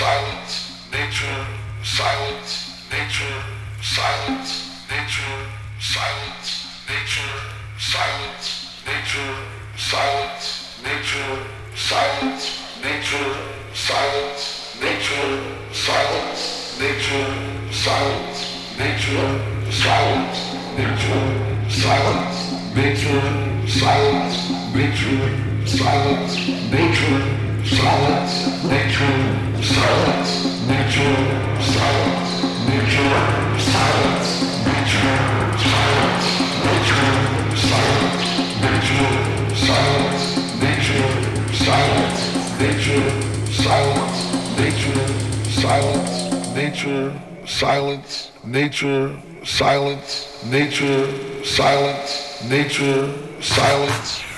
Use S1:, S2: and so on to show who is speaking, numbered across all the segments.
S1: silence, nature, silence, nature, silence, nature, silence, nature, silence, nature, silence, nature, silence, nature, silence, nature, silence, nature, silence, nature, silence, nature, silence, nature, silence, nature, silence, nature nature, silence, nature, silence, nature, silence.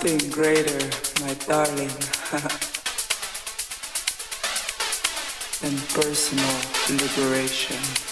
S2: Nothing greater, my darling, than personal liberation.